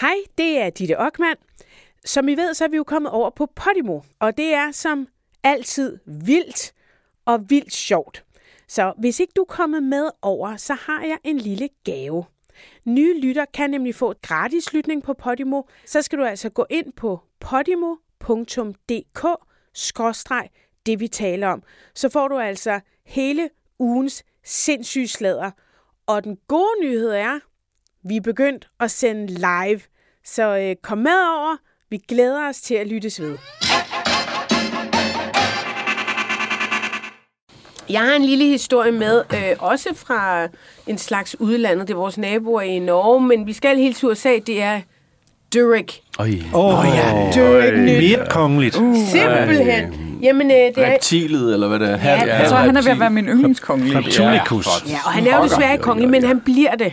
Hej, det er Ditte Ockmann. Som I ved, så er vi jo kommet over på Podimo, og det er som altid vildt og vildt sjovt. Så hvis ikke du er kommet med over, så har jeg en lille gave. Nye lytter kan nemlig få et gratis lytning på Podimo. Så skal du altså gå ind på podimo.dk det vi taler om. Så får du altså hele ugens sindssyge slader. Og den gode nyhed er, vi er begyndt at sende live. Så øh, kom med over. Vi glæder os til at lyttes ved. Jeg har en lille historie med, øh, også fra en slags udlandet. Det er vores naboer i Norge, men vi skal helt til USA. Det er Durik. Åh oh, ja, Durik Mere kongeligt. Uh, Simpelthen. Jamen, øh, det er... Reptilet, eller hvad det er. Ja, Jeg tror, han er ved at være min yndlingskongelige. Reptilicus. Ja, og han er jo desværre kongelig, men han bliver det.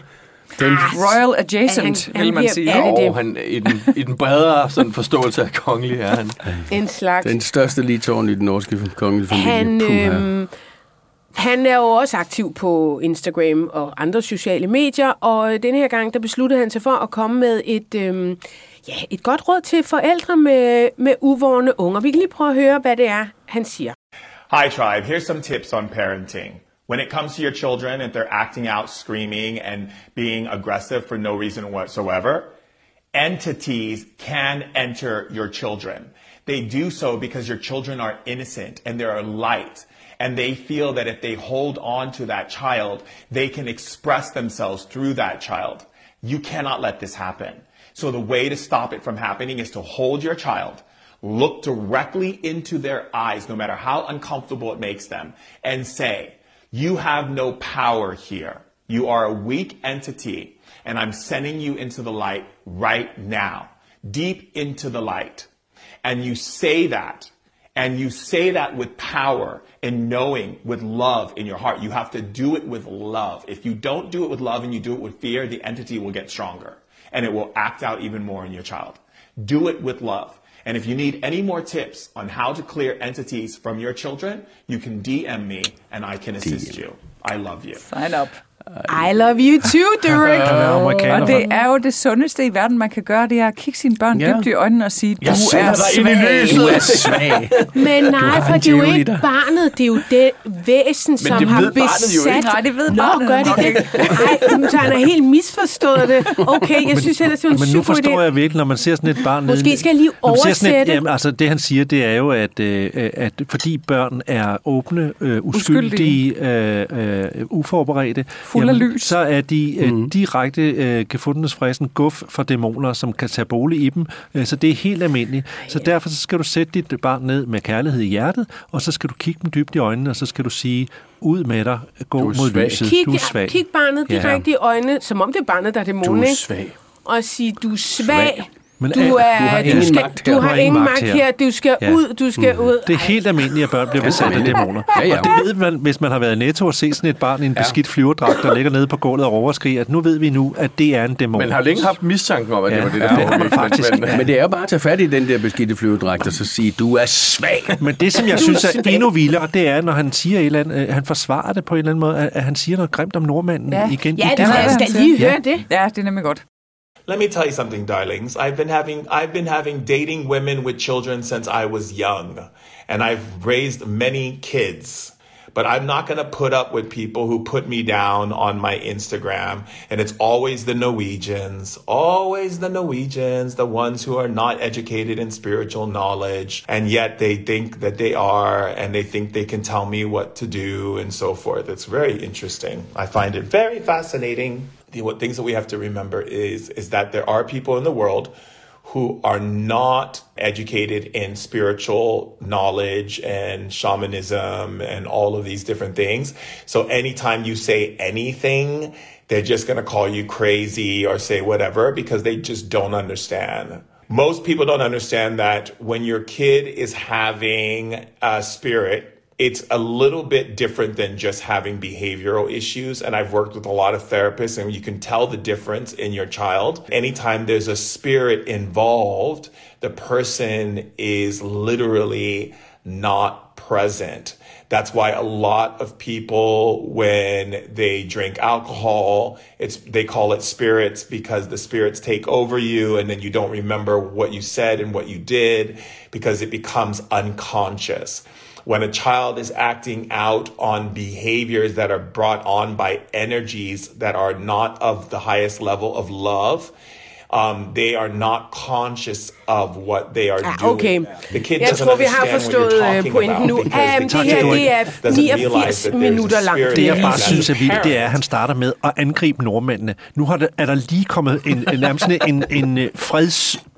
Den Royal adjacent, Han- vil man sige. er det det? Og han, i, den, i den bredere sådan forståelse af kongelig er han. En slags. Den største ligtårn i den norske kongelige familie. Han, øhm, han er jo også aktiv på Instagram og andre sociale medier, og denne her gang, der besluttede han sig for at komme med et, øhm, ja, et godt råd til forældre med, med uvårende unger. Vi kan lige prøve at høre, hvad det er, han siger. Hi, tribe. Here's some tips on parenting. When it comes to your children, if they're acting out, screaming, and being aggressive for no reason whatsoever, entities can enter your children. They do so because your children are innocent and they're light. And they feel that if they hold on to that child, they can express themselves through that child. You cannot let this happen. So the way to stop it from happening is to hold your child, look directly into their eyes, no matter how uncomfortable it makes them, and say, you have no power here. You are a weak entity, and I'm sending you into the light right now, deep into the light. And you say that, and you say that with power and knowing, with love in your heart. You have to do it with love. If you don't do it with love and you do it with fear, the entity will get stronger and it will act out even more in your child. Do it with love. And if you need any more tips on how to clear entities from your children, you can DM me and I can assist you. I love you. Sign up. I love you too, Derek. Er amerikaner. Og det er jo det sundeste i verden, man kan gøre, det er at kigge sine børn Ja. dybt i øjnene og sige, du Jeg er svag. Du er svag. Men nej, har for en det er jo ikke barnet, det er jo det væsen, som det har besat. ikke. Nej, det ved Nå, barnet gør det nok det? Ej, så han har helt misforstået det. Okay, jeg synes ellers, det er en Men nu forstår idé. jeg virkelig, når man ser sådan et barn... Måske nede- skal jeg lige oversætte. jamen, altså, det han siger, det er jo, at, øh, at fordi børn er åbne, øh, uskyldige, øh, øh, uforberedte, Fuld af lys. så er de øh, direkte øh, fristen guf for dæmoner, som kan tage bolig i dem. Øh, så det er helt almindeligt. Så derfor så skal du sætte dit barn ned med kærlighed i hjertet, og så skal du kigge dem dybt i øjnene, og så skal du sige, ud med dig, gå Du er mod svag. lyset. Kig, du er svag. kig barnet Ja. direkte i øjnene, som om det er barnet, der er Du dæmonen, er ikke? svag. Og sige, du er svag. Men Du, er- du har du, ingen skal, magt her. du har ingen magt her. Du skal Ja. ud, du skal ud. Det er helt almindeligt, at børn bliver besat af dæmoner. Ja, ja. Og det ved man, hvis man har været i netto og set sådan et barn i en beskidt flyverdragt, der ligger nede på gulvet og råber og skriger, at nu ved vi nu, at det er en dæmon. Men har længe haft mistanken om, at det Ja, var det, ja, der det har man faktisk. Men, men, det er jo bare at tage fat i den der beskidte flyvedragt og så sige, du er svag. Men det, som jeg synes er endnu vildere, det er, når han siger et eller andet, øh, han forsvarer det på en eller anden måde, at, at han siger noget grimt om nordmanden Ja. igen. Ja, i det det her. jeg skal lige høre det. Ja, det er nemlig godt. Let me tell you something, darlings. I've been having I've been having dating women with children since I was young, and I've raised many kids. But I'm not going to put up with people who put me down on my Instagram. And it's always the Norwegians, always the Norwegians, the ones who are not educated in spiritual knowledge. And yet they think that they are, and they think they can tell me what to do and so forth. It's very interesting. I find it very fascinating. The what things that we have to remember is, is that there are people in the world who are not educated in spiritual knowledge and shamanism and all of these different things. So anytime you say anything, they're just going to call you crazy or say whatever because they just don't understand. Most people don't understand that when your kid is having a spirit, it's a little bit different than just having behavioral issues. And I've worked with a lot of therapists, and you can tell the difference in your child. Anytime there's a spirit involved, the person is literally not present. That's why a lot of people, when they drink alcohol, it's they call it spirits because the spirits take over you, and then you don't remember what you said and what you did because it becomes unconscious. When a child is acting out on behaviors that are brought on by energies that are not of the highest level of love, um, they are not conscious of what they are Ah, doing. okay. The kid Jeg doesn't tror, vi har understand what forstået you're øh, talking pointen about nu. Um, det her det er doesn't realize 89 that there's a minutter langt. Det, jeg bare synes er vildt, det er, at han starter med at angribe nordmændene. Nu har der, er der lige kommet en, en nærmest sådan en, en, en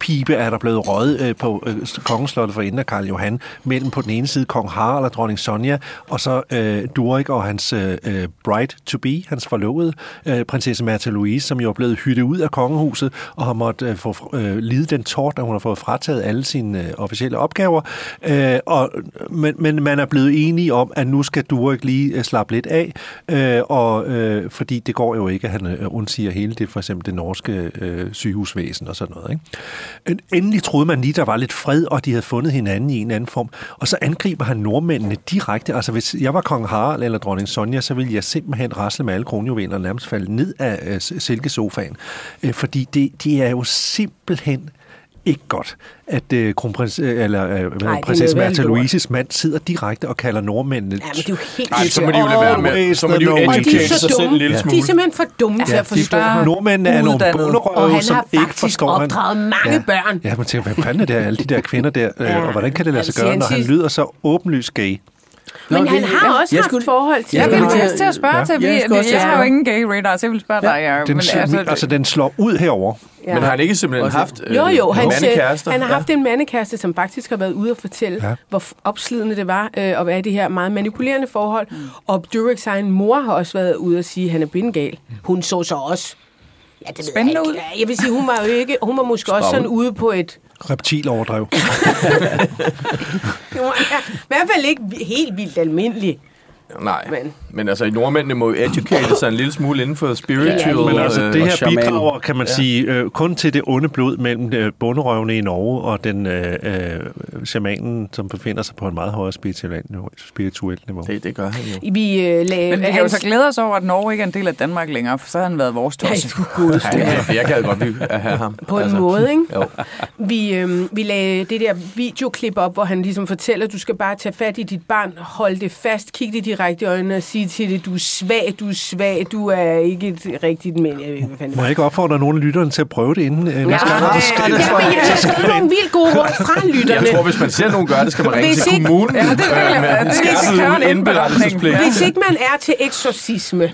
fredspibe, er der blevet røget øh, på øh, kongeslottet for inden af Karl Johan, mellem på den ene side kong Harald og dronning Sonja, og så øh, Durek og hans øh, øh, bride-to-be, hans forlovede, øh, prinsesse Martha Louise, som jo er blevet hyttet ud af kongehuset, og har måttet øh, få øh, lide den tort, at hun har fået frataget alle sine øh, officielle opgaver. Øh, og, men, men man er blevet enige om, at nu skal Durek lige øh, slappe lidt af, øh, og, øh, fordi det går jo ikke, at han øh, undsiger hele det, for eksempel det norske øh, sygehusvæsen og sådan noget. Ikke? Øh, endelig troede man lige, der var lidt fred, og de havde fundet hinanden i en anden form, og så angriber han nordmændene direkte. Altså hvis jeg var kong Harald eller dronning Sonja, så ville jeg simpelthen rasle med alle kronjuveler og nærmest falde ned af øh, silkesofaen, øh, fordi det, det er jo simpelthen ikke godt, at øh, kronprins, øh, eller, øh, det prinsesse Märtha. Louises mand sidder direkte og kalder nordmændene Ja, men det er jo helt Nej, så må de jo lade være med. Så må de jo Og de er educate så sig selv en dumme. lille De er smule. simpelthen for dumme til Ja, at forstå de, nordmændene er nogle. Og han som har ikke faktisk forstår... opdraget mange børn. Ja, man tænker, hvad fanden er det, alle de der kvinder der, ja. og hvordan kan det lade sig gøre, han når han lyder så åbenlyst gay? Men Nå, han det- har ja, også jeg haft skulle- forhold til Jeg det. vil faktisk til at spørge Ja. til, Jeg vi, skulle også jeg har jo ingen gay radar, så jeg vil spørge dig, Jacob. Den, Men altså, altså, den slår ud herover. Ja. Men har han ikke simpelthen haft øh, Jo, jo, han, mandekærester? han har haft en mandekæreste, som faktisk har været ude og fortælle, ja. Ja. hvor opslidende det var øh, at være i det her meget manipulerende forhold. Mm. Og Dureks egen mor har også været ude og sige, at han er bindegal. Hun så så også... Ja, det Spændende jeg, ud. Ja, jeg vil sige, hun var jo ikke... Hun var måske også sådan ude på et... Reptiloverdrev. overdrev. var, I hvert fald ikke helt vildt almindelig. Nej, Men- men, altså i nordmændene må jo educate sig en lille smule inden for spiritual. Ja, Men altså, øh, det her bidrager, kan man ja. sige, øh, kun til det onde blod mellem øh, bunderøvene i Norge og den øh, øh, shamanen, som befinder sig på en meget højere spirituelt niveau. Spirituelt niveau. det, det gør han jo. Vi øh, lagde... men vi kan jo så glæde os over, at Norge ikke er en del af Danmark længere, for så havde han været vores tosse. godeste. Ja, jeg kan godt lide at have ham. På en altså, måde, ikke? Jo. Vi, øh, vi lagde det der videoklip op, hvor han ligesom fortæller, at du skal bare tage fat i dit barn, holde det fast, kigge det direkte i øjnene og sige til det, du er svag, du er svag, du er ikke et rigtigt mænd. Jeg ved hvad fanden det Må jeg ikke opfordre nogen af lytterne til at prøve det inden? Øh, Ja, næste gang, så skrive- ja, men jeg har skrevet nogle vildt gode råd fra lytterne. Jeg tror, hvis man ser nogen gøre det, skal man ringe til kommunen Ja, det øh, med det skal skærpet indberettelsespligt. Hvis ikke man er til eksorcisme,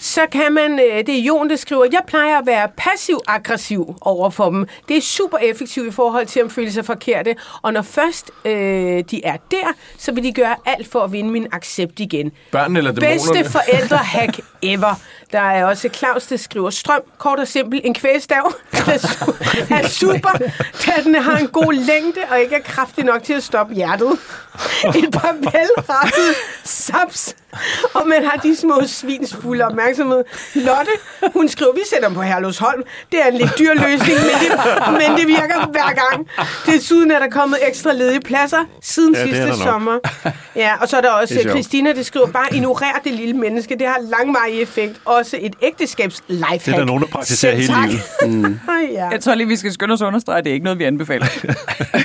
så kan man, øh, det er Jon, der skriver, jeg plejer at være passiv-aggressiv over for dem. Det er super effektivt i forhold til at føle sig forkerte. Og når først øh, de er der, så vil de gøre alt for at vinde min accept igen. Børnene eller Bedste dæmonerne? forældrehack ever. Der er også Claus, der skriver strøm, kort og simpelt, en kvæstav er, su- er super, da den har en god længde og ikke er kraftig nok til at stoppe hjertet. Et par velrettede saps, og man har de små svins fulde opmærksomhed. Lotte, hun skriver, vi sætter dem på Herlufsholm. Det er en lidt dyr løsning, men det, men det virker hver gang. Desuden er der kommet ekstra ledige pladser siden Ja, det sidste sommer. Ja, og så er der også Det. Christina, der skriver, bare ignorer det lille menneske. Det har langvarig effekt. Også et ægteskabs lifehack. Det er der nogen, der praktiserer hele livet. Mm. ja. Jeg tror lige, vi skal skynde os at understrege, at det er ikke noget, vi anbefaler.